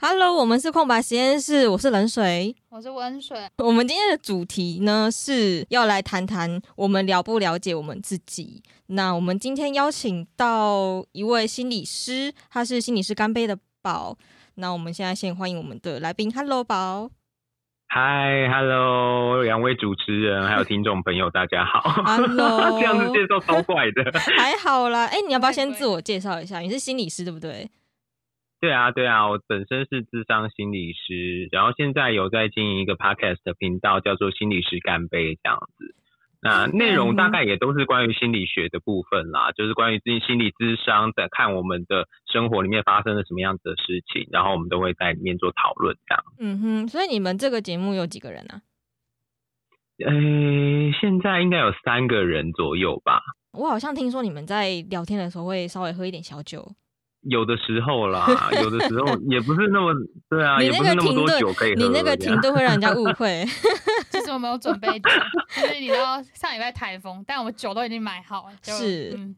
Hello，我们是空白实验室，我是冷水。我是温水，我们今天的主题呢是要来谈谈我们了不了解我们自己。那我们今天邀请到一位心理师，他是心理师干杯的宝。那我们现在先欢迎我们的来宾，Hello 宝。嗨，Hello，两位主持人还有听众朋友，大家好。Hello 这样子介绍超怪的。还好啦，哎、你要不要先自我介绍一下？你是心理师对不对？对啊，对啊，我本身是智商心理师，然后现在有在经营一个 podcast 的频道，叫做心理师干杯这样子。那内容大概也都是关于心理学的部分啦，就是关于自己心理智商，在看我们的生活里面发生了什么样子的事情，然后我们都会在里面做讨论这样。嗯哼，所以你们这个节目有几个人啊？呃，现在应该有三个人左右吧。我好像听说你们在聊天的时候会稍微喝一点小酒。有的时候啦，有的时候也不是那么对啊，你那也不是那么个停顿多酒可以，喝。你那个停顿会让人家误会。其实我没有准备酒，就是你知道上礼拜台风，但我们酒都已经买好了，就是嗯，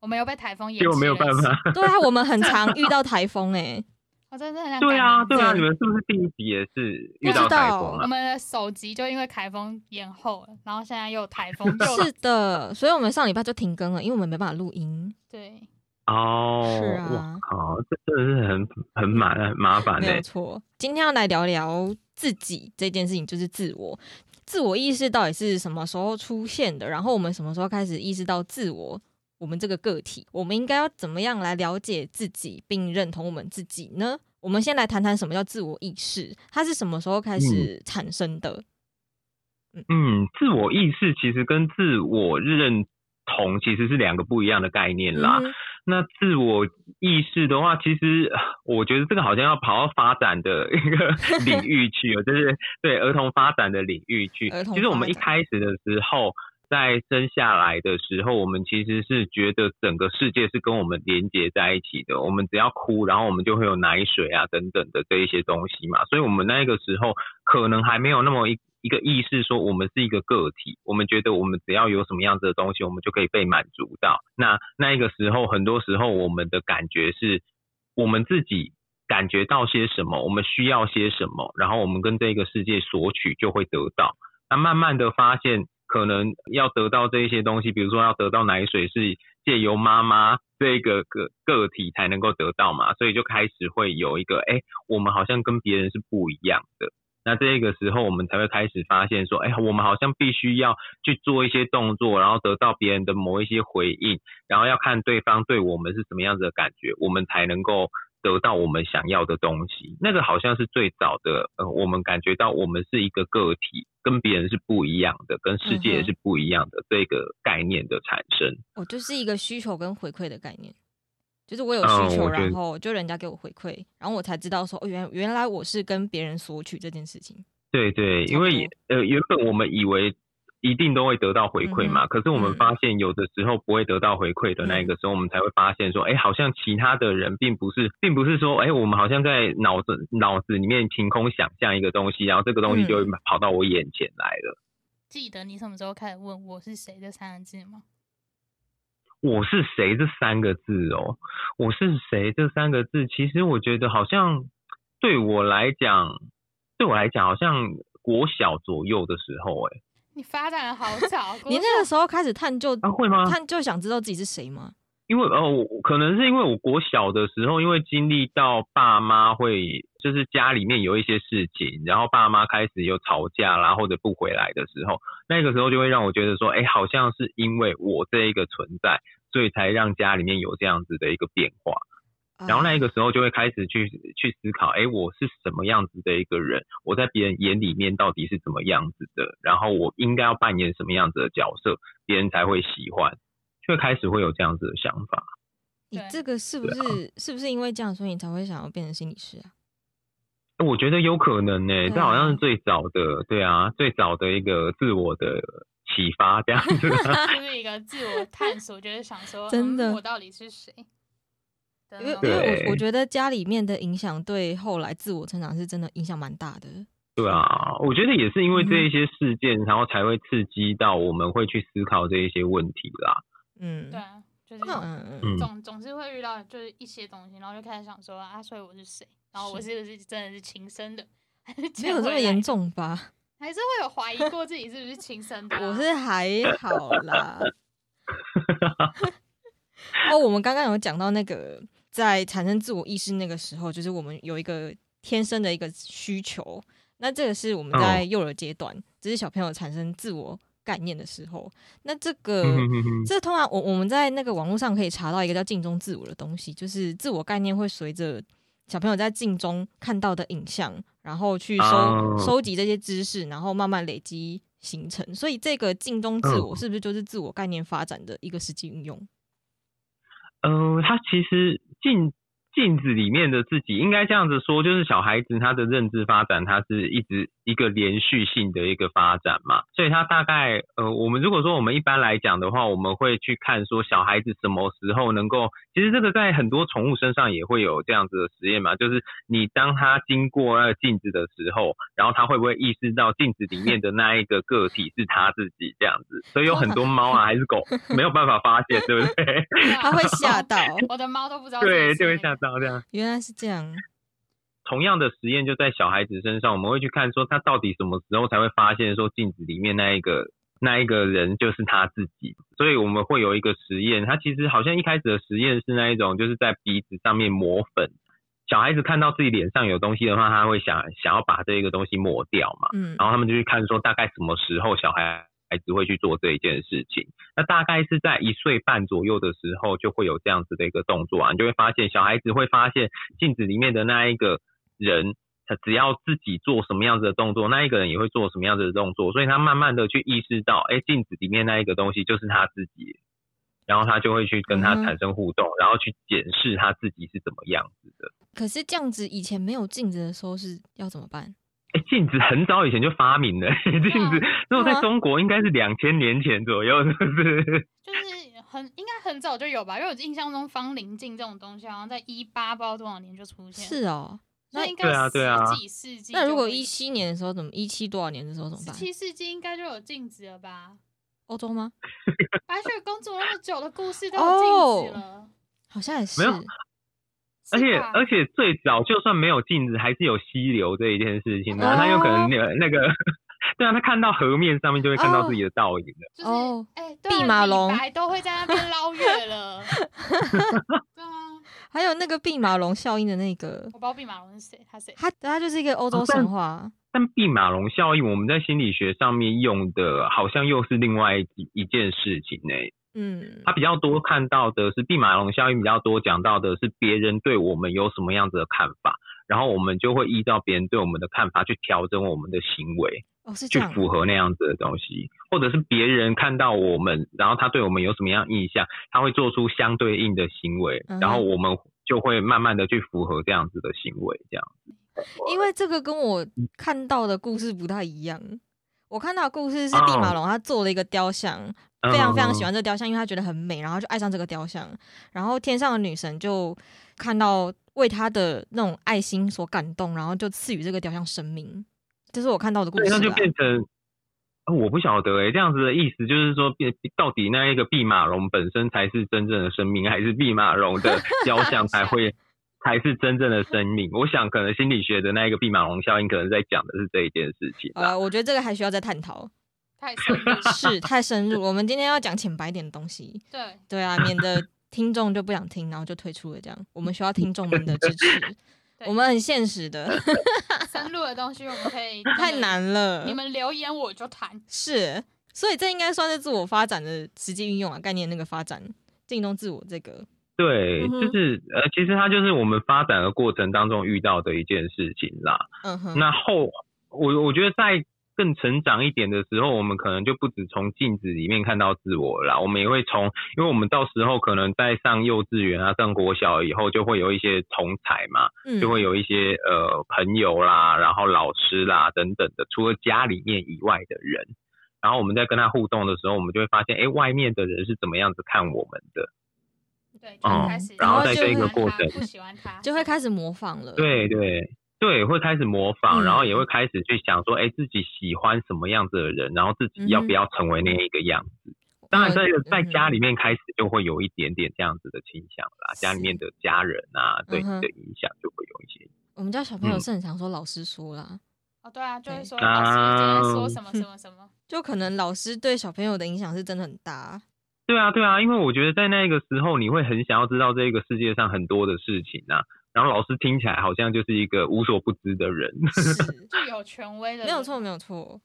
我们又被台风延期了，结果没有办法。对啊，我们很常遇到台风哎、我 真的很想对啊，对啊，你们是不是第一集也是遇不知到台道我风啊？们的首集就因为台风延后了，然后现在又有台风，是的，所以我们上礼拜就停更了，因为我们没办法录音。对，哦，是啊我靠，这真的是很很麻很麻烦的没错。今天要来聊聊自己这件事情，就是自我。自我意识到底是什么时候出现的？然后我们什么时候开始意识到自我？我们这个个体，我们应该要怎么样来了解自己，并认同我们自己呢？我们先来谈谈什么叫自我意识，它是什么时候开始产生的？嗯，自我意识其实跟自我认同其实是两个不一样的概念啦。那自我意识的话，其实我觉得这个好像要跑到发展的一个 领域去哦，就是对儿童发展的领域去其实我们一开始的时候，在生下来的时候，我们其实是觉得整个世界是跟我们连接在一起的。我们只要哭，然后我们就会有奶水啊等等的这一些东西嘛。所以我们那个时候可能还没有那么一一个意识说我们是一个个体，我们觉得我们只要有什么样子的东西，我们就可以被满足到。那那一个时候，很多时候我们的感觉是，我们自己感觉到些什么，我们需要些什么，然后我们跟这个世界索取就会得到。那慢慢的发现，可能要得到这一些东西，比如说要得到奶水，是借由妈妈这个个个体才能够得到嘛，所以就开始会有一个，哎，我们好像跟别人是不一样的。那这个时候，我们才会开始发现说，哎，我们好像必须要去做一些动作，然后得到别人的某一些回应，然后要看对方对我们是什么样子的感觉，我们才能够得到我们想要的东西。那个好像是最早的，呃，我们感觉到我们是一个个体，跟别人是不一样的，跟世界也是不一样的、这个概念的产生。哦就是一个需求跟回馈的概念，就是我有嗯需求，然后就人家给我回馈，然后我才知道说，哦，原原来我是跟别人索取这件事情。对对，因为呃，原本我们以为一定都会得到回馈嘛，可是我们嗯发现有的时候不会得到回馈的那个时候，我们才会发现说，哎，好像其他的人并不是，并不是说，哎，我们好像在脑子脑子里面凭空想象一个东西，然后这个东西就会嗯跑到我眼前来了。记得你什么时候开始问我是谁的三个字吗？我是谁这三个字哦，我是谁这三个字，其实我觉得好像对我来讲，对我来讲好像国小左右的时候，哎，你发展的好早，你那个时候开始探究，啊会吗？探究想知道自己是谁吗？因为呃，我可能是因为我国小的时候，因为经历到爸妈会就是家里面有一些事情，然后爸妈开始有吵架啦，或者不回来的时候，那个时候就会让我觉得说，哎，好像是因为我这一个存在，所以才让家里面有这样子的一个变化。然后那个时候就会开始去去思考，哎，我是什么样子的一个人？我在别人眼里面到底是怎么样子的？然后我应该要扮演什么样子的角色，别人才会喜欢？就开始会有这样子的想法。你对这个是不是、是不是因为这样，所以你才会想要变成心理师啊？我觉得有可能呢、这好像是最早的，对啊，最早的一个自我的启发这样子。就是一个自我探索，就是想说，真的嗯我到底是谁？因为因对为我我觉得家里面的影响对后来自我成长是真的影响蛮大的。对啊，我觉得也是因为这一些事件，然后才会刺激到我们会去思考这一些问题啦。嗯，对啊，就是嗯嗯嗯总总是会遇到就是一些东西，然后就开始想说啊，所以我是谁？然后我是不是真的是亲生的？没有这么严重吧？还是会有怀疑过自己是不是亲生的？我是还好啦。哦，我们刚刚有讲到那个在产生自我意识那个时候，就是我们有一个天生的一个需求。那这个是我们在幼儿阶段，只是小朋友产生自我概念的时候。那这个，这通常我我们在那个网络上可以查到一个叫镜中自我的东西，就是自我概念会随着小朋友在镜中看到的影像，然后去收收集这些知识，然后慢慢累积形成。所以这个镜中自我是不是就是自我概念发展的一个实际运用？嗯，它其实镜。镜子里面的自己应该这样子说，就是小孩子他的认知发展，他是一直一个连续性的一个发展嘛，所以它大概呃，我们如果说我们一般来讲的话，我们会去看说小孩子什么时候能够，其实这个在很多宠物身上也会有这样子的实验嘛，就是你当它经过那个镜子的时候，然后它会不会意识到镜子里面的那一个个体是它自己这样子？所以有很多猫啊还是狗 没有办法发现，对不对？它会吓到，我的猫都不知道，对，就会吓到。这样原来是这样。同样的实验就在小孩子身上，我们会去看说他到底什么时候才会发现说镜子里面那一个那一个人就是他自己。所以我们会有一个实验，他其实好像一开始的实验是那一种，就是在鼻子上面抹粉。小孩子看到自己脸上有东西的话，他会想想要把这个东西抹掉嘛。嗯。然后他们就去看说大概什么时候小孩。孩子会去做这一件事情，那大概是在一岁半左右的时候，就会有这样子的一个动作啊，你就会发现小孩子会发现镜子里面的那一个人，他只要自己做什么样子的动作，那一个人也会做什么样子的动作，所以他慢慢的去意识到，哎，镜子里面那一个东西就是他自己，然后他就会去跟他产生互动，然后去检视他自己是怎么样子的。可是这样子以前没有镜子的时候是要怎么办？哎，镜子很早以前就发明了。镜子如果在中国，应该是两千年前左右，是不是？就是很应该很早就有吧？因为我印象中方棱镜这种东西，好像在一八不知道多少年就出现。是哦，那应该十几世纪。那如果一七年的时候怎么？一七多少年的时候怎么办？七世纪应该就有镜子了吧？欧洲吗？白雪公主那么久的故事都有镜子了，好像也是。没有。而且而且最早就算没有镜子，还是有溪流这一件事情呢。他有可能那个那个，对啊，他看到河面上面就会看到自己的倒影的。哦，哎，弼马龙都会在那边捞月了。对啊，还有那个弼马龙效应的那个，我不知道弼马龙是谁，他谁？他他就是一个欧洲神话。但弼马龙效应，我们在心理学上面用的，好像又是另外一一件事情呢。嗯，他比较多看到的是弼马龙效应，比较多讲到的是别人对我们有什么样子的看法，然后我们就会依照别人对我们的看法去调整我们的行为，哦，是去符合那样子的东西，或者是别人看到我们，然后他对我们有什么样印象，他会做出相对应的行为，然后我们就会慢慢的去符合这样子的行为，这样。因为这个跟我看到的故事不太一样，我看到的故事是弼马龙他做了一个雕像。非常非常喜欢这个雕像，因为他觉得很美，然后就爱上这个雕像。然后天上的女神就看到为他的那种爱心所感动，然后就赐予这个雕像生命。这是我看到的故事。那就变成，我不晓得哎，这样子的意思就是说，变到底那一个弼马龙本身才是真正的生命，还是弼马龙的 雕像才会才是真正的生命？我想，可能心理学的那一个弼马龙效应，可能在讲的是这一件事情。啊，我觉得这个还需要再探讨。太深入 是太深入，我们今天要讲浅白点的东西。对对啊，免得听众就不想听，然后就退出了。这样，我们需要听众们的支持。我们很现实的，深入的东西我们可以 太难了。你们留言我就谈。是，所以这应该算是自我发展的实际运用啊，概念那个发展，进中自我这个。对，就是呃，其实它就是我们发展的过程当中遇到的一件事情啦。嗯哼。那后，我我觉得在。更成长一点的时候，我们可能就不止从镜子里面看到自我了，我们也会从，因为我们到时候可能在上幼稚园啊、上国小以后，就会有一些同才嘛，就会有一些呃朋友啦，然后老师啦等等的，除了家里面以外的人，然后我们在跟他互动的时候，我们就会发现，哎，外面的人是怎么样子看我们的，对，嗯，然后在这个过程，不喜欢他，就会开始模仿了，对对。对，会开始模仿，然后也会开始去想说，哎，自己喜欢什么样子的人，然后自己要不要成为那一个样子。当然，在在家里面开始就会有一点点这样子的倾向啦，家里面的家人啊，对你的影响就会有一些。我们家小朋友是很常说老师说啦。哦，对啊，就会说老师今天说什么什么什么，就可能老师对小朋友的影响是真的很大。对啊，对啊，因为我觉得在那个时候，你会很想要知道这个世界上很多的事情啊。然后老师听起来好像就是一个无所不知的人，是 就有权威的，没有错，没有错。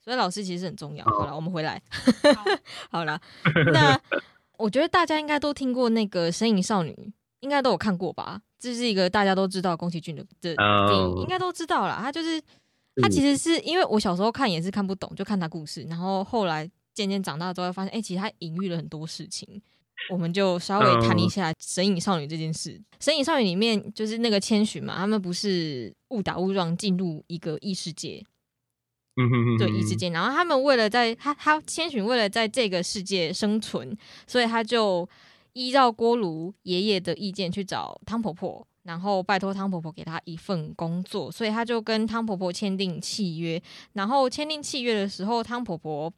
所以老师其实很重要。好了，我们回来，好了。那 我觉得大家应该都听过那个《身影少女》，应该都有看过吧？这是一个大家都知道宫崎骏的的电影，应该都知道了。他就是他其实是因为我小时候看也是看不懂，就看他故事，然后后来渐渐长大之后发现，哎，其实他隐喻了很多事情。我们就稍微谈一下《神隐少女》这件事。《神隐少女》里面就是那个千寻嘛，他们不是误打误撞进入一个异世界，嗯哼哼对异世界。然后他们为了在他他千寻为了在这个世界生存，所以他就依照锅炉爷爷的意见去找汤婆婆，然后拜托汤婆婆给他一份工作。所以他就跟汤婆婆签订契约。然后签订契约的时候，汤婆婆。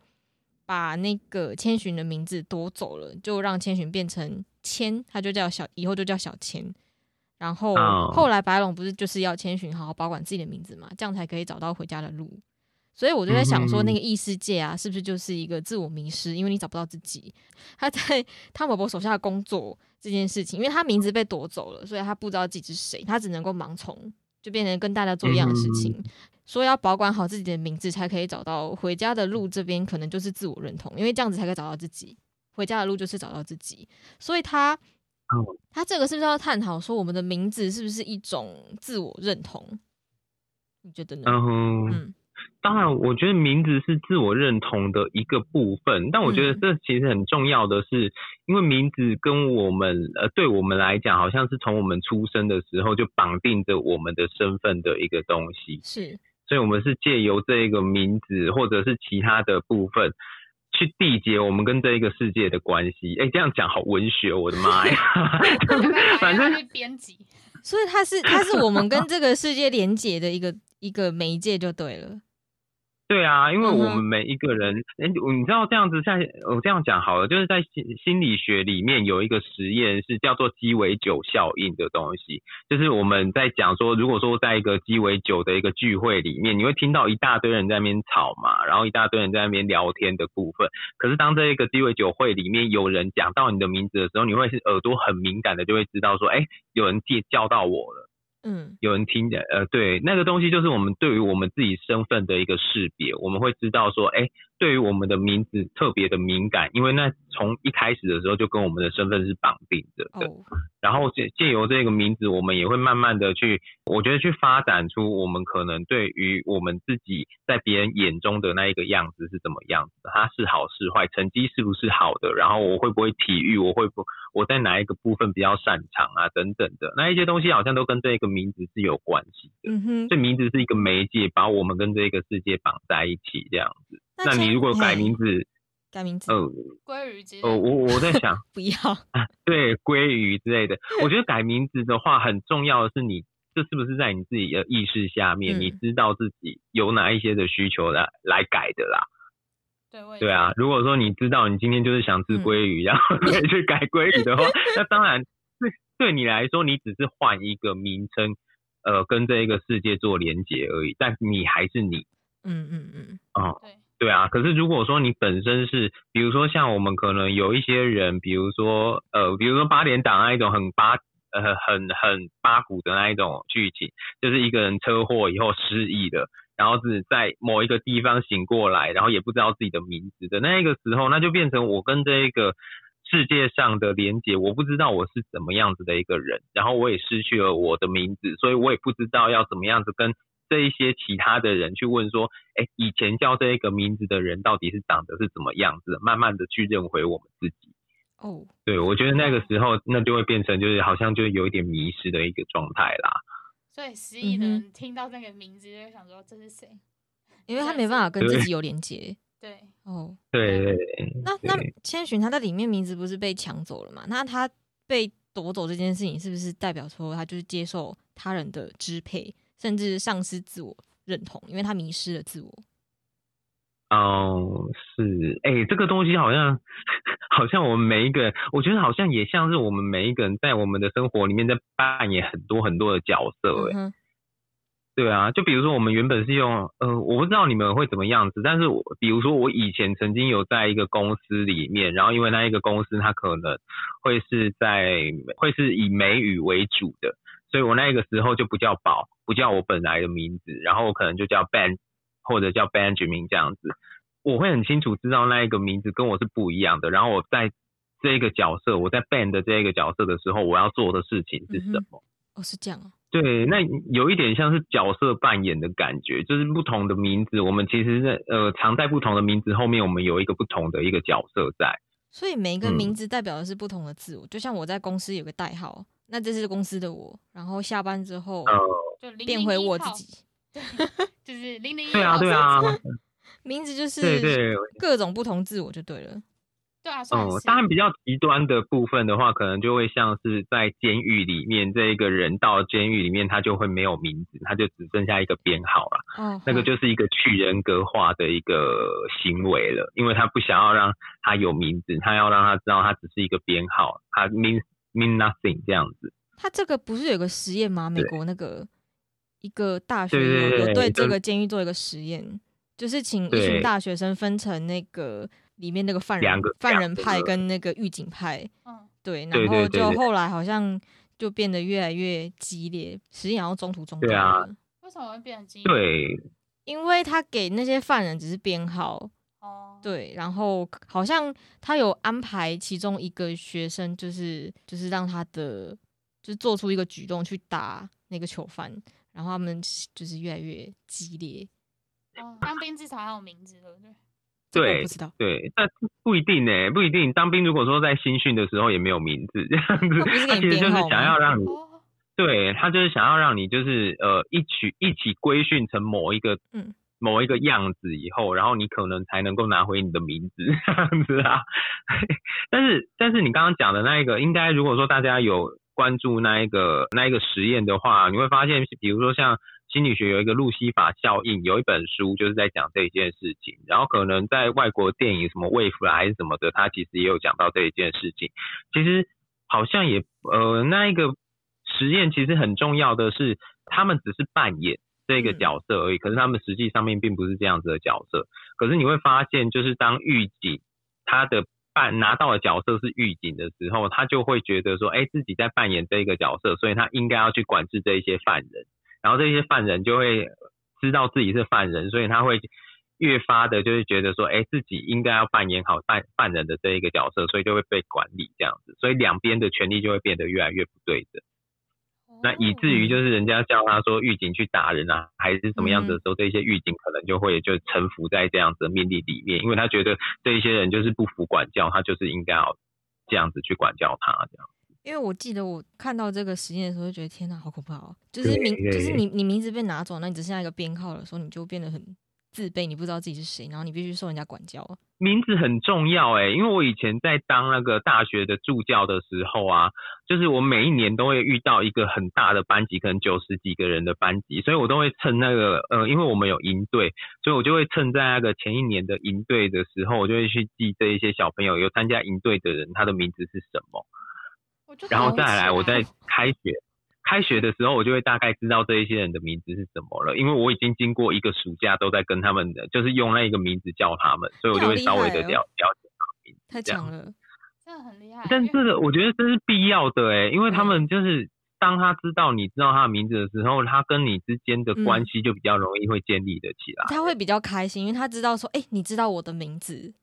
把那个千寻的名字夺走了，就让千寻变成千，他就叫小，以后就叫小千。然后后来白龙不是就是要千寻好好保管自己的名字嘛，这样才可以找到回家的路。所以我就在想说，那个异世界啊，是不是就是一个自我迷失？因为你找不到自己。他在汤婆婆手下工作这件事情，因为他名字被夺走了，所以他不知道自己是谁，他只能够盲从，就变成跟大家做一样的事情。说要保管好自己的名字，才可以找到回家的路。这边可能就是自我认同，因为这样子才可以找到自己。回家的路就是找到自己，所以他，他这个是不是要探讨说，我们的名字是不是一种自我认同？你觉得呢？嗯。当然，我觉得名字是自我认同的一个部分，但我觉得这其实很重要的是，因为名字跟我们呃，对我们来讲，好像是从我们出生的时候就绑定着我们的身份的一个东西。是，所以我们是借由这一个名字或者是其他的部分，去缔结我们跟这一个世界的关系。哎，这样讲好文学，我的妈呀！反正编辑，所以它是它是我们跟这个世界连接的一个一个媒介就对了。对啊，因为我们每一个人，哎，你知道这样子，像我这样讲好了，就是在心心理学里面有一个实验是叫做鸡尾酒效应的东西，就是我们在讲说，如果说在一个鸡尾酒的一个聚会里面，你会听到一大堆人在那边吵嘛，然后一大堆人在那边聊天的部分，可是当这一个鸡尾酒会里面有人讲到你的名字的时候，你会是耳朵很敏感的，就会知道说，哎，有人叫叫到我了。嗯，有人听的，呃，对，那个东西就是我们对于我们自己身份的一个识别，我们会知道说，哎。对于我们的名字特别的敏感，因为那从一开始的时候就跟我们的身份是绑定着的。然后借借由这个名字，我们也会慢慢的去，我觉得去发展出我们可能对于我们自己在别人眼中的那一个样子是怎么样子，它是好是坏，成绩是不是好的，然后我会不会体育，我会不我在哪一个部分比较擅长啊，等等的那一些东西，好像都跟这个名字是有关系的。嗯哼，这名字是一个媒介，把我们跟这个世界绑在一起，这样子。那你如果改名字，改名字，呃，鲑鱼之类呃，我我在想，不要，对，鲑鱼之类的。我觉得改名字的话，很重要的是你这是不是在你自己的意识下面，你知道自己有哪一些的需求来来改的啦。对，对啊。如果说你知道你今天就是想吃鲑鱼，然后 你去改鲑鱼的话，那当然对对你来说，你只是换一个名称，呃，跟这一个世界做连接而已，但你还是你。嗯嗯嗯。哦。对。对啊，可是如果说你本身是，比如说像我们可能有一些人，比如说呃，比如说八点档那一种很八呃很很八股的那一种剧情，就是一个人车祸以后失忆的，然后是在某一个地方醒过来，然后也不知道自己的名字的那个时候，那就变成我跟这一个世界上的连接，我不知道我是怎么样子的一个人，然后我也失去了我的名字，所以我也不知道要怎么样子跟。这一些其他的人去问说，哎，以前叫这一个名字的人到底是长得是怎么样子？慢慢的去认回我们自己。哦，对，我觉得那个时候那就会变成就是好像就有一点迷失的一个状态啦。所以失忆的人听到那个名字就会想说这是谁？因为他没办法跟自己有连接。对，哦，对对。那那千寻他在里面名字不是被抢走了嘛？那他被夺走这件事情是不是代表说他就是接受他人的支配？甚至丧失自我认同，因为他迷失了自我。哦，是，哎，这个东西好像，好像我们每一个人，我觉得好像也像是我们每一个人在我们的生活里面在扮演很多很多的角色，哎，对啊，就比如说我们原本是用，呃，我不知道你们会怎么样子，但是我比如说我以前曾经有在一个公司里面，然后因为那一个公司它可能会是在会是以美语为主的，所以我那个时候就不叫宝，不叫我本来的名字，然后我可能就叫 Ben 或者叫 Benjamin 这样子，我会很清楚知道那一个名字跟我是不一样的，然后我在这一个角色，我在 Ben 的这一个角色的时候，我要做的事情是什么？哦，是这样啊。对，那有一点像是角色扮演的感觉，就是不同的名字，我们其实在呃藏在不同的名字后面，我们有一个不同的一个角色在。所以每一个名字代表的是不同的自我，就像我在公司有个代号，那这是公司的我，然后下班之后就变回我自己，就是零零一。对啊，对啊，名字就是对对各种不同自我就对了。对啊，哦，当然比较极端的部分的话，可能就会像是在监狱里面，这一个人到监狱里面，他就会没有名字，他就只剩下一个编号了。哦，那个就是一个去人格化的一个行为了，因为他不想要让他有名字，他要让他知道他只是一个编号，他 mean mean nothing 这样子。他这个不是有个实验吗？美国那个一个大学有有对这个监狱做一个实验，就是请一群大学生分成那个。里面那个犯人犯人派跟那个狱警派，嗯，对，然后就后来好像就变得越来越激烈，实验然后中途中断了。为什么会变激烈？对，因为他给那些犯人只是编号，哦，对，然后好像他有安排其中一个学生，就是就是让他的就做出一个举动去打那个囚犯，然后他们就是越来越激烈。哦，当兵至少还有名字，对不对？对，对，但不一定呢，不一定。当兵如果说在新训的时候也没有名字这样子，他其实就是想要让你，对他就是想要让你就是呃一起一起规训成某一个嗯某一个样子以后，然后你可能才能够拿回你的名字 这样子啊。但是但是你刚刚讲的那一个，应该如果说大家有关注那一个那一个实验的话，你会发现，比如说像。心理学有一个路西法效应，有一本书就是在讲这一件事情。然后可能在外国电影什么《卫夫》还是什么的，他其实也有讲到这一件事情。其实好像也呃那一个实验其实很重要的是，他们只是扮演这个角色而已，可是他们实际上面并不是这样子的角色。可是你会发现，就是当狱警他的扮拿到的角色是狱警的时候，他就会觉得说，哎，自己在扮演这一个角色，所以他应该要去管制这一些犯人。然后这些犯人就会知道自己是犯人，所以他会越发的，就是觉得说，哎，自己应该要扮演好犯犯人的这一个角色，所以就会被管理这样子，所以两边的权利就会变得越来越不对等。那以至于就是人家叫他说狱警去打人啊，还是什么样子的时候，这些狱警可能就会就臣服在这样子的命令里面，因为他觉得这一些人就是不服管教，他就是应该要这样子去管教他这样。因为我记得我看到这个实验的时候，就觉得天哪，好可怕哦！就是名，就是你，你名字被拿走，那你只剩下一个编号的时候，你就变得很自卑，你不知道自己是谁，然后你必须受人家管教。名字很重要哎，因为我以前在当那个大学的助教的时候啊，就是我每一年都会遇到一个很大的班级，可能九十几个人的班级，所以我都会趁那个呃，因为我们有营队，所以我就会趁在那个前一年的营队的时候，我就会去记这一些小朋友有参加营队的人，他的名字是什么。然后再来，我在开学开学的时候，我就会大概知道这一些人的名字是什么了，因为我已经经过一个暑假都在跟他们的，就是用那一个名字叫他们，所以我就会稍微的了了解他们名字。太强了，真的很厉害。但这个我觉得这是必要的哎，因为他们就是当他知道你知道他的名字的时候，他跟你之间的关系就比较容易会建立的起来。他会比较开心，因为他知道说，哎，你知道我的名字。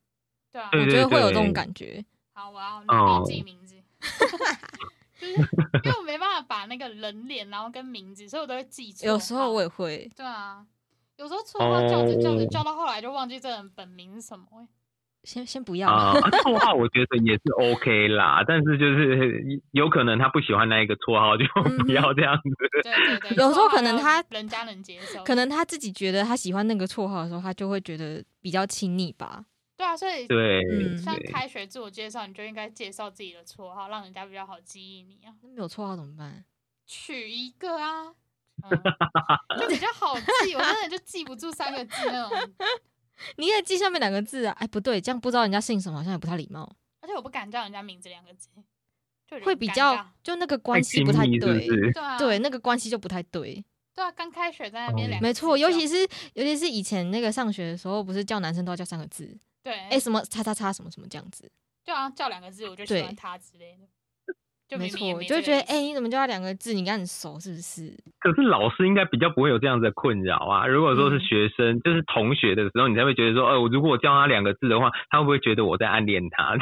对啊，我觉得会有这种感觉。好，我要努力记名字。就是因为我没办法把那个人脸，然后跟名字，所以我都会记错。有时候我也会。对啊，有时候绰号叫着叫着叫到后来就忘记这人本名是什么。先先不要啊，绰号我觉得也是 OK 啦，但是就是有可能他不喜欢那一个绰号，就不要这样子。对对对，有时候可能他人家能接受，可能他自己觉得他喜欢那个绰号的时候，他就会觉得比较亲昵吧。对啊，所以对，像开学自我介绍，你就应该介绍自己的绰号，让人家比较好记忆你啊。那没有绰号怎么办？取一个啊，就比较好记。我真的就记不住三个字那种。你也记上面两个字啊？哎，不对，这样不知道人家姓什么，好像也不太礼貌。而且我不敢叫人家名字两个字，就会比较就那个关系不太对。对啊对，那个关系就不太对。对啊，刚开学在那边两没错，尤其是尤其是以前那个上学的时候，不是叫男生都要叫三个字，对，哎，什么叉叉叉什么什么这样子，对啊，叫两个字我就喜欢他之类的。没错，就会觉得哎，你怎么叫他两个字？你跟他很熟是不是？可是老师应该比较不会有这样子的困扰啊。如果说是学生，就是同学的时候，你才会觉得说，哦，如果我叫他两个字的话，他会不会觉得我在暗恋他？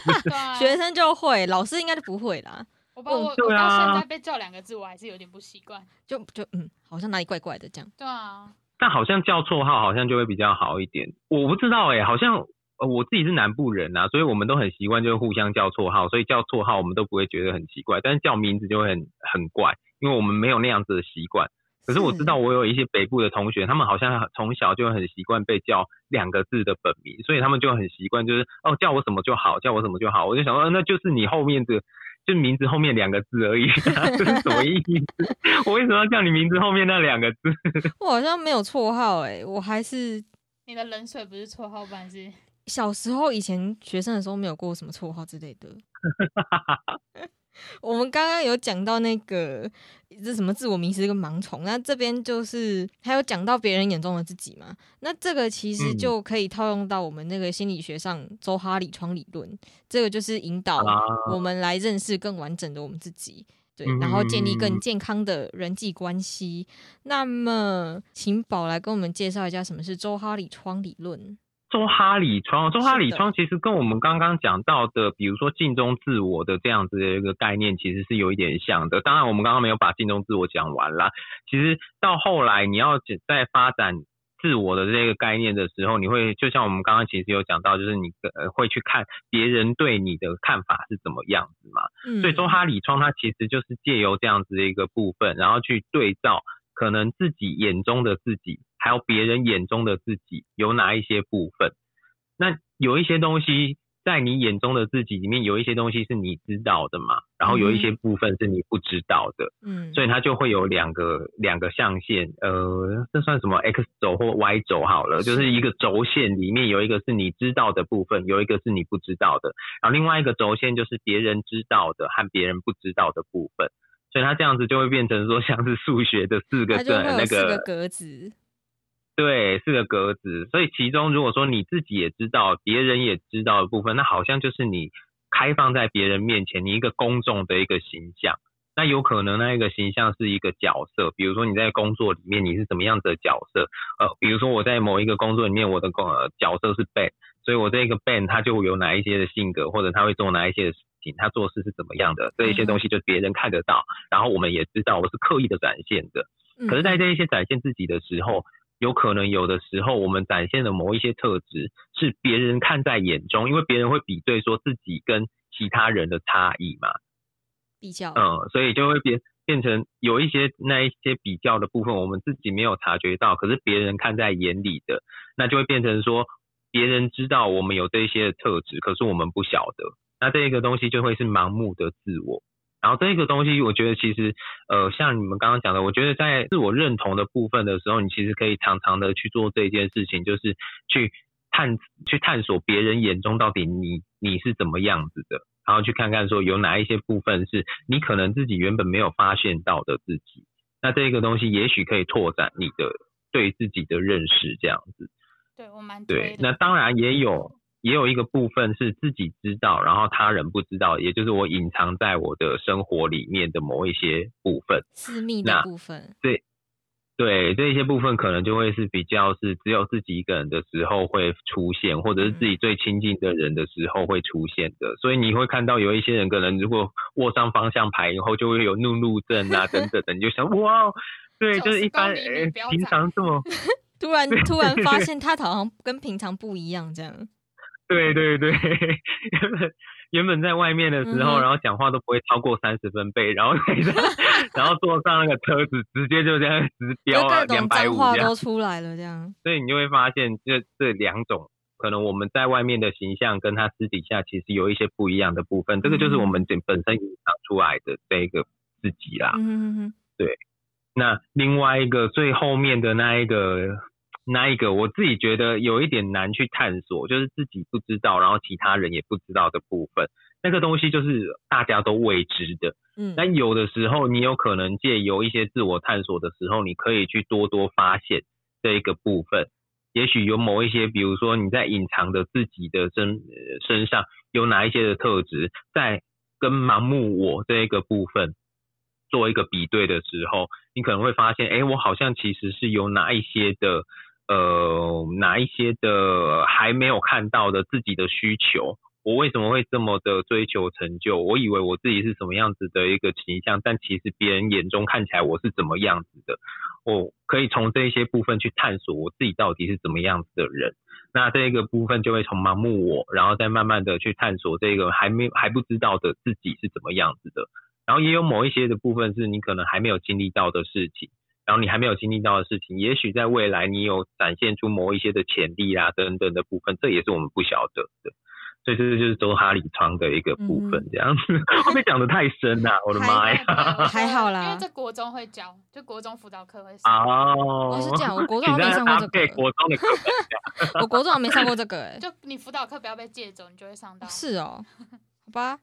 学生就会，老师应该就不会啦。我我我到现在被叫两个字，我还是有点不习惯，就就嗯，好像哪里怪怪的这样。对啊，但好像叫绰号好像就会比较好一点。我不知道哎，好像。呃，我自己是南部人呐，所以我们都很习惯，就是互相叫绰号，所以叫绰号我们都不会觉得很奇怪，但是叫名字就会很很怪，因为我们没有那样子的习惯。可是我知道我有一些北部的同学，他们好像从小就很习惯被叫两个字的本名，所以他们就很习惯，就是哦叫我什么就好，叫我什么就好。我就想说，那就是你后面的，就名字后面两个字而已，这 是什么意思？我为什么要叫你名字后面那两个字？我好像没有绰号哎，我还是你的冷水不是绰号吧？是？小时候以前学生的时候没有过什么绰号之类的。我们刚刚有讲到那个这什么自我迷失跟盲从，那这边就是还有讲到别人眼中的自己嘛？那这个其实就可以套用到我们那个心理学上周哈里窗理论，这个就是引导我们来认识更完整的我们自己，对，然后建立更健康的人际关系。那么，请宝来跟我们介绍一下什么是周哈里窗理论。周哈里窗，周哈里窗其实跟我们刚刚讲到的，比如说镜中自我的这样子的一个概念，其实是有一点像的。当然，我们刚刚没有把镜中自我讲完啦。其实到后来，你要在发展自我的这个概念的时候，你会就像我们刚刚其实有讲到，就是你呃会去看别人对你的看法是怎么样子嘛。所以周哈里窗它其实就是借由这样子的一个部分，然后去对照可能自己眼中的自己。还有别人眼中的自己有哪一些部分？那有一些东西在你眼中的自己里面，有一些东西是你知道的嘛？然后有一些部分是你不知道的，嗯，所以它就会有两个两个象限，呃，这算什么？X 轴或 Y 轴好了，就是一个轴线里面有一个是你知道的部分，有一个是你不知道的，然后另外一个轴线就是别人知道的和别人不知道的部分，所以它这样子就会变成说像是数学的四个那个格子。对，四个格子，所以其中如果说你自己也知道，别人也知道的部分，那好像就是你开放在别人面前，你一个公众的一个形象。那有可能那一个形象是一个角色，比如说你在工作里面你是什么样子的角色？呃，比如说我在某一个工作里面，我的工角色是 Ben，所以我这个 Ben 他就有哪一些的性格，或者他会做哪一些情，他做事是怎么样的，这一些东西就别人看得到，然后我们也知道我是刻意的展现的。可是，在这一些展现自己的时候，有可能有的时候，我们展现的某一些特质是别人看在眼中，因为别人会比对说自己跟其他人的差异嘛，比较，嗯，所以就会变变成有一些那一些比较的部分，我们自己没有察觉到，可是别人看在眼里的，那就会变成说别人知道我们有这些特质，可是我们不晓得，那这个东西就会是盲目的自我。然后这个东西，我觉得其实，呃，像你们刚刚讲的，我觉得在自我认同的部分的时候，你其实可以常常的去做这件事情，就是去探去探索别人眼中到底你你是怎么样子的，然后去看看说有哪一些部分是你可能自己原本没有发现到的自己，那这个东西也许可以拓展你的对自己的认识，这样子。对我蛮对，那当然也有。也有一个部分是自己知道，然后他人不知道，也就是我隐藏在我的生活里面的某一些部分，私密的部分。对，对，这些部分可能就会是比较是只有自己一个人的时候会出现，或者是自己最亲近的人的时候会出现的。所以你会看到有一些人可能如果握上方向盘以后就会有怒怒症啊 等等的，你就想哇，对，就是一般平常这么 突然突然发现他好像跟平常不一样这样。对对对，原本原本在外面的时候，然后讲话都不会超过三十分贝，然后 然后坐上那个车子，直接就这样直飙啊，两百五这样都出来了这样。所以你就会发现，这这两种可能我们在外面的形象跟他私底下其实有一些不一样的部分，这个就是我们本本身隐藏出来的这一个自己啦。嗯嗯嗯。对，那另外一个最后面的那一个。那一个我自己觉得有一点难去探索，就是自己不知道，然后其他人也不知道的部分。那个东西就是大家都未知的。嗯，但有的时候你有可能借由一些自我探索的时候，你可以去多多发现这一个部分。也许有某一些，比如说你在隐藏的自己的身身上有哪一些的特质，在跟盲目我这一个部分做一个比对的时候，你可能会发现，哎，我好像其实是有哪一些的，呃，哪一些的还没有看到的自己的需求。我为什么会这么的追求成就？我以为我自己是什么样子的一个形象，但其实别人眼中看起来我是怎么样子的。我可以从这一些部分去探索我自己到底是怎么样子的人。那这个部分就会从盲目我，然后再慢慢的去探索这个还没还不知道的自己是怎么样子的。然后也有某一些的部分是你可能还没有经历到的事情，然后你还没有经历到的事情，也许在未来你有展现出某一些的潜力啊等等的部分，这也是我们不晓得的。所以这个就是周哈里窗的一个部分，这样子会不会讲的太深呐？我的妈呀，还好啦，因为这国中会教，就国中辅导课会哦。我是讲我国中没上过这个，国中的课 我国中还没上过这个，哎，就你辅导课不要被借走，你就会上到。是哦，好吧。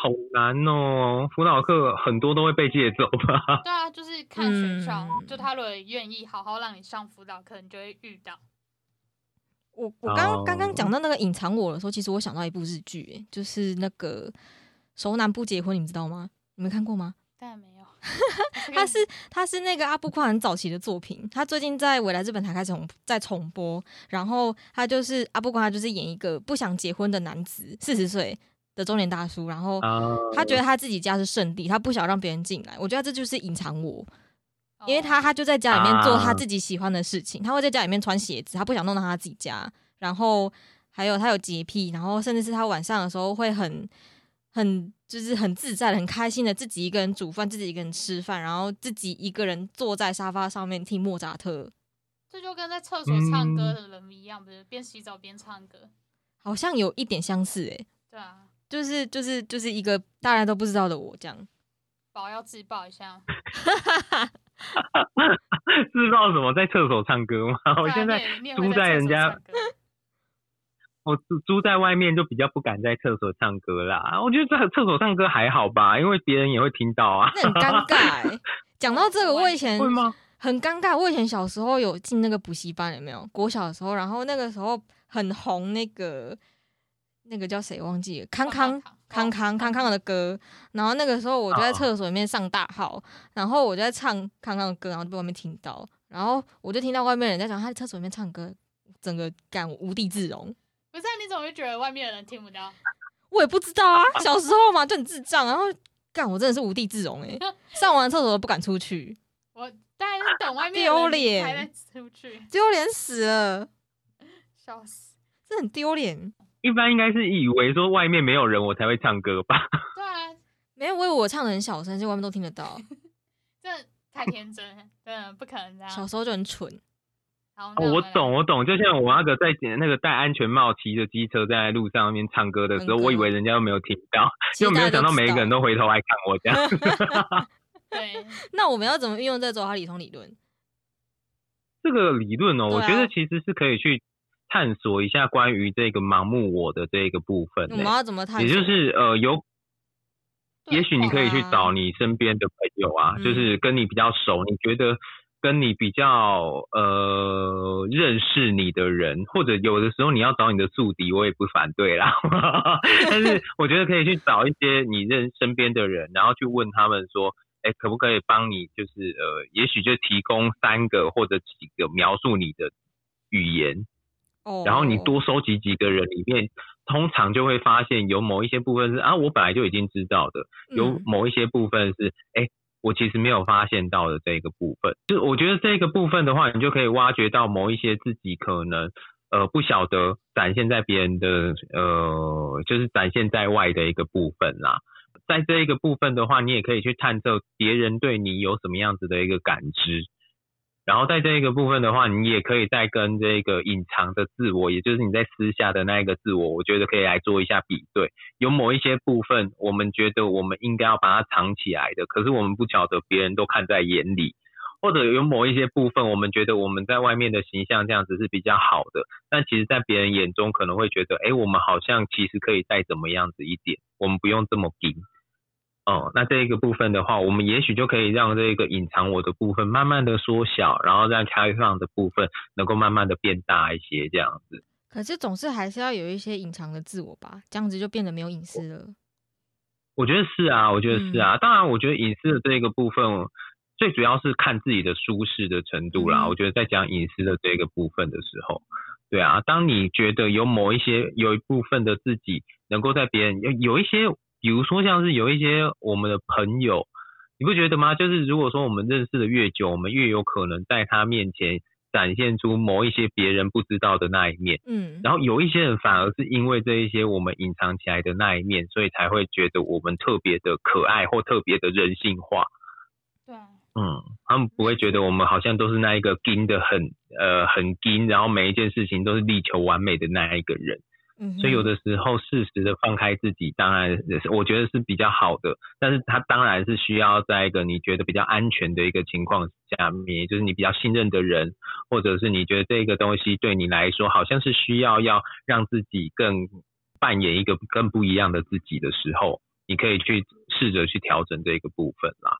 好难哦，辅导课很多都会被借走吧？对啊，就是看学校，就他如果愿意好好让你上辅导课，你就会遇到。我我刚刚刚讲到那个隐藏我的时候，其实我想到一部日剧，就是那个《熟男不结婚》，你们知道吗？你们看过吗？当然没有。他是他是那个阿布宽很早期的作品，他最近在未来日本台开始重在重播。然后他就是阿布宽，他就是演一个不想结婚的男子，四十岁的中年大叔。然后他觉得他自己家是圣地，他不想让别人进来。我觉得这就是隐藏我。因为他他就在家里面做他自己喜欢的事情，他会在家里面穿鞋子，他不想弄到他自己家。然后还有他有洁癖，然后甚至是他晚上的时候会很很就是很自在的、很开心的自己一个人煮饭，自己一个人吃饭，然后自己一个人坐在沙发上面听莫扎特。这就跟在厕所唱歌的人一样，不是边洗澡边唱歌，好像有一点相似诶。对啊，就是就是就是一个大家都不知道的我这样。宝要自爆一下。知道什么在厕所唱歌吗？我现在租在人家，我住住在外面就比较不敢在厕所唱歌啦。我觉得在厕所唱歌还好吧，因为别人也会听到啊。那很尴尬。讲到这个，我以前会吗？很尴尬。我以前小时候有进那个补习班，有没有？国小的时候，然后那个时候很红，那个那个叫谁忘记了？康康。康康康康的歌，然后那个时候我就在厕所里面上大号，然后我就在唱康康的歌，然后就被外面听到，然后我就听到外面人在讲他在厕所里面唱歌，整个感无地自容。不是，你怎么会觉得外面的人听不到？我也不知道啊，小时候嘛就很智障，然后干我真的是无地自容哎，上完厕所都不敢出去。我当然是等外面丢脸才出去，丢脸死了，笑死，这很丢脸。一般应该是以为说外面没有人我才会唱歌吧？对啊，没有，我以为我唱的很小声，就外面都听得到。这太天真，真的不可能这样。小时候就很蠢。好，我懂，我懂。就像我那个在那个戴安全帽骑着机车在路上面唱歌的时候，我以为人家都没有听到，就没有想到每一个人都回头来看我这样。对，那我们要怎么运用这周哈里通理论？这个理论哦，我觉得其实是可以去。探索一下关于这个盲目我的这个部分，我们要怎么探索？也就是呃，有，也许你可以去找你身边的朋友啊，就是跟你比较熟，你觉得跟你比较呃认识你的人，或者有的时候你要找你的宿敌，我也不反对啦。但是我觉得可以去找一些你认身边的人，然后去问他们说，哎，可不可以帮你？就是呃，也许就提供三个或者几个描述你的语言。然后你多收集几个人里面，通常就会发现有某一些部分是啊，我本来就已经知道的；有某一些部分是哎，我其实没有发现到的这个部分。就我觉得这个部分的话，你就可以挖掘到某一些自己可能呃不晓得展现在别人的呃，就是展现在外的一个部分啦。在这一个部分的话，你也可以去探测别人对你有什么样子的一个感知。然后在这一个部分的话，你也可以再跟这个隐藏的自我，也就是你在私下的那一个自我，我觉得可以来做一下比对。有某一些部分，我们觉得我们应该要把它藏起来的，可是我们不晓得别人都看在眼里，或者有某一些部分，我们觉得我们在外面的形象这样子是比较好的，但其实，在别人眼中可能会觉得，哎，我们好像其实可以再怎么样子一点，我们不用这么硬。哦，那这一个部分的话，我们也许就可以让这个隐藏我的部分慢慢的缩小，然后让开放的部分能够慢慢的变大一些，这样子。可是总是还是要有一些隐藏的自我吧，这样子就变得没有隐私了。我觉得是啊，我觉得是啊。当然，我觉得隐私的这个部分，最主要是看自己的舒适的程度啦。我觉得在讲隐私的这个部分的时候，对啊，当你觉得有某一些有一部分的自己能够在别人有有一些。比如说，像是有一些我们的朋友，你不觉得吗？就是如果说我们认识的越久，我们越有可能在他面前展现出某一些别人不知道的那一面。嗯。然后有一些人反而是因为这一些我们隐藏起来的那一面，所以才会觉得我们特别的可爱或特别的人性化。对。嗯，他们不会觉得我们好像都是那一个盯的很呃很盯，然后每一件事情都是力求完美的那一个人。所以有的时候适时的放开自己，当然也是我觉得是比较好的。但是它当然是需要在一个你觉得比较安全的一个情况下面，就是你比较信任的人，或者是你觉得这个东西对你来说好像是需要要让自己更扮演一个更不一样的自己的时候，你可以去试着去调整这个部分啦。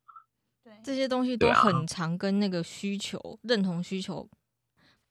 对，这些东西都很常跟那个需求认同需求。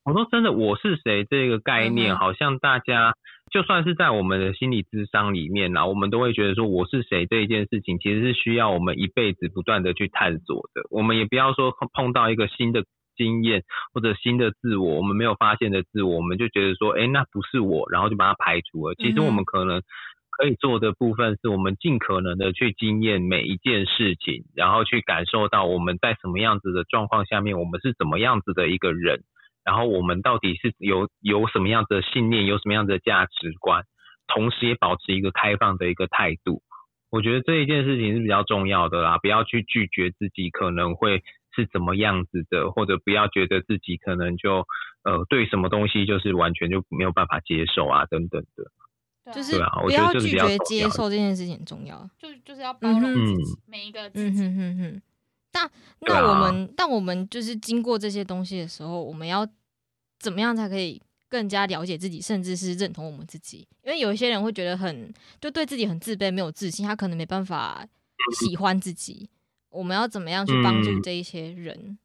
我说真的，我是谁这个概念，好像大家就算是在我们的心理智商里面啊，我们都会觉得说我是谁这一件事情，其实是需要我们一辈子不断的去探索的。我们也不要说碰到一个新的经验或者新的自我，我们没有发现的自我，我们就觉得说，哎，那不是我，然后就把它排除了。其实我们可能可以做的部分，是我们尽可能的去经验每一件事情，然后去感受到我们在什么样子的状况下面，我们是怎么样子的一个人。然后我们到底是有有什么样的信念，有什么样的价值观，同时也保持一个开放的一个态度。我觉得这一件事情是比较重要的啦，不要去拒绝自己可能会是怎么样子的，或者不要觉得自己可能就呃对什么东西就是完全就没有办法接受啊等等的。就是不要拒绝接受这件事情很重要，就就是要包容自己每一个自己。那那我们，但我们就是经过这些东西的时候，我们要怎么样才可以更加了解自己，甚至是认同我们自己？因为有一些人会觉得很，就对自己很自卑，没有自信，他可能没办法喜欢自己。我们要怎么样去帮助这一些人？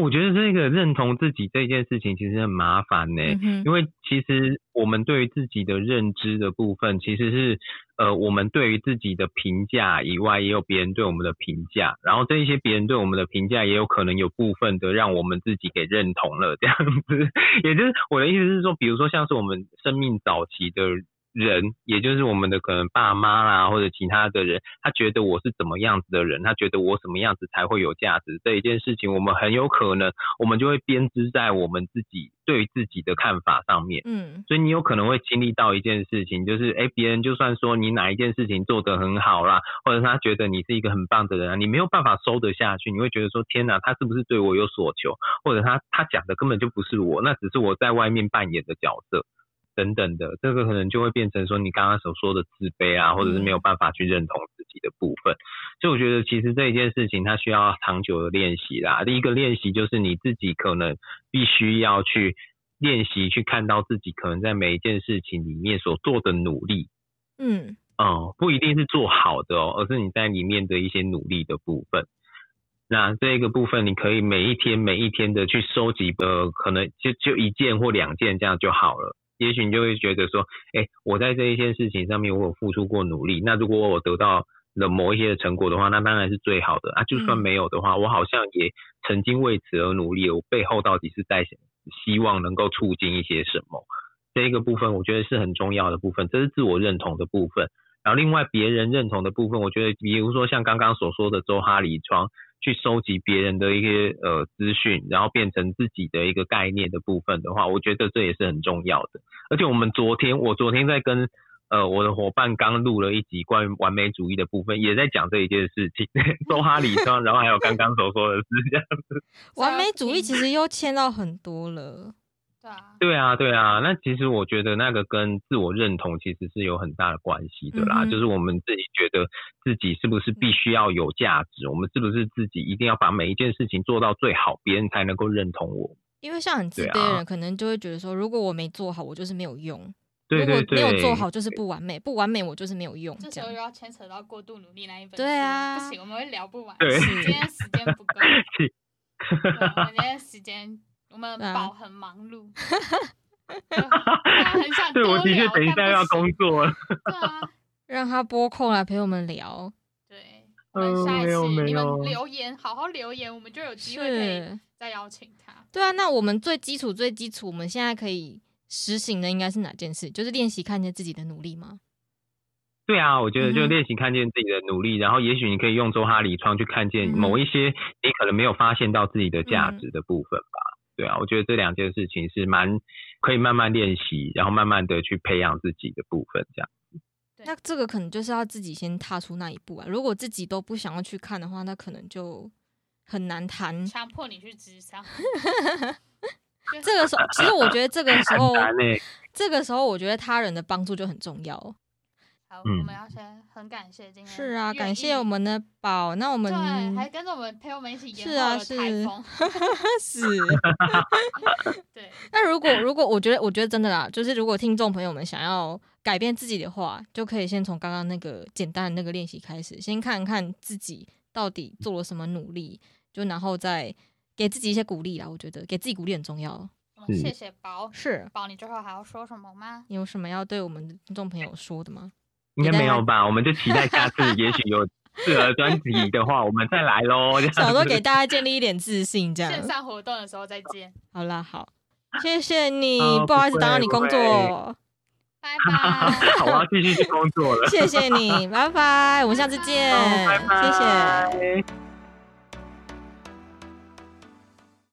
我觉得这个认同自己这件事情其实很麻烦呢，因为其实我们对于自己的认知的部分，其实是呃，我们对于自己的评价以外，也有别人对我们的评价，然后这一些别人对我们的评价，也有可能有部分的让我们自己给认同了这样子。也就是我的意思是说，比如说像是我们生命早期的。人，也就是我们的可能爸妈啦，或者其他的人，他觉得我是怎么样子的人，他觉得我什么样子才会有价值这一件事情，我们很有可能，我们就会编织在我们自己对自己的看法上面。嗯，所以你有可能会经历到一件事情，就是哎，别人就算说你哪一件事情做得很好啦，或者他觉得你是一个很棒的人，你没有办法收得下去，你会觉得说天哪，他是不是对我有所求，或者他他讲的根本就不是我，那只是我在外面扮演的角色。等等的，这个可能就会变成说你刚刚所说的自卑啊，或者是没有办法去认同自己的部分。所以我觉得其实这一件事情它需要长久的练习啦。第一个练习就是你自己可能必须要去练习去看到自己可能在每一件事情里面所做的努力。嗯，哦，不一定是做好的哦，而是你在里面的一些努力的部分。那这个部分你可以每一天每一天的去收集，呃，可能就就一件或两件这样就好了。也许你就会觉得说，哎，我在这一件事情上面我有付出过努力，那如果我得到了某一些的成果的话，那当然是最好的啊。就算没有的话，我好像也曾经为此而努力，我背后到底是在希望能够促进一些什么？这一个部分我觉得是很重要的部分，这是自我认同的部分。然后另外别人认同的部分，我觉得比如说像刚刚所说的周哈里窗。去收集别人的一些呃资讯，然后变成自己的一个概念的部分的话，我觉得这也是很重要的。而且我们昨天，我昨天在跟呃我的伙伴刚录了一集关于完美主义的部分，也在讲这一件事情，周哈里上，然后还有刚刚所说的是这样子。完美主义其实又牵到很多了。对啊，对啊，对啊。那其实我觉得那个跟自我认同其实是有很大的关系的啦。就是我们自己觉得自己是不是必须要有价值？我们是不是自己一定要把每一件事情做到最好，别人才能够认同我？因为像很自卑的人，可能就会觉得说，如果我没做好，我就是没有用。如果没有做好，就是不完美，不完美我就是没有用。这时候又要牵扯到过度努力那一本。对啊，不行，我们会聊不完。对，今天时间不够。我们今天时间，我们宝很忙碌。很想 对我的确等一下要工作了。对啊，让他拨空来陪我们聊。对，我们下一次你们留言，好好留言，我们就有机会可以再邀请他。对啊，那我们最基础、最基础，我们现在可以。实行的应该是哪件事？就是练习看见自己的努力吗？对啊，我觉得就练习看见自己的努力，然后也许你可以用周哈里窗去看见某一些你可能没有发现到自己的价值的部分吧。对啊，我觉得这两件事情是蛮可以慢慢练习，然后慢慢的去培养自己的部分。这样，那这个可能就是要自己先踏出那一步啊。如果自己都不想要去看的话，那可能就很难谈。强迫你去智商。这个时候，其实我觉得这个时候，这个时候我觉得他人的帮助就很重要。好，我们要先很感谢今天是啊，感谢我们的宝。那我们对，还跟着我们陪我们一起是啊，是是。对。那如果如果我觉得我觉得真的啦，就是如果听众朋友们想要改变自己的话，就可以先从刚刚那个简单的那个练习开始，先看看自己到底做了什么努力，就然后再。给自己一些鼓励啦，我觉得给自己鼓励很重要。谢谢宝，是宝，你最后还要说什么吗？你有什么要对我们的听众朋友说的吗？应该没有吧，我们就期待下次，也许有适合专辑的话，我们再来喽。想说给大家建立一点自信，这样线上活动的时候再见。好啦，好，谢谢你，不好意思打扰你工作，拜拜。好，我要继续去工作了。谢谢你，拜拜，我们下次见，拜拜，谢谢。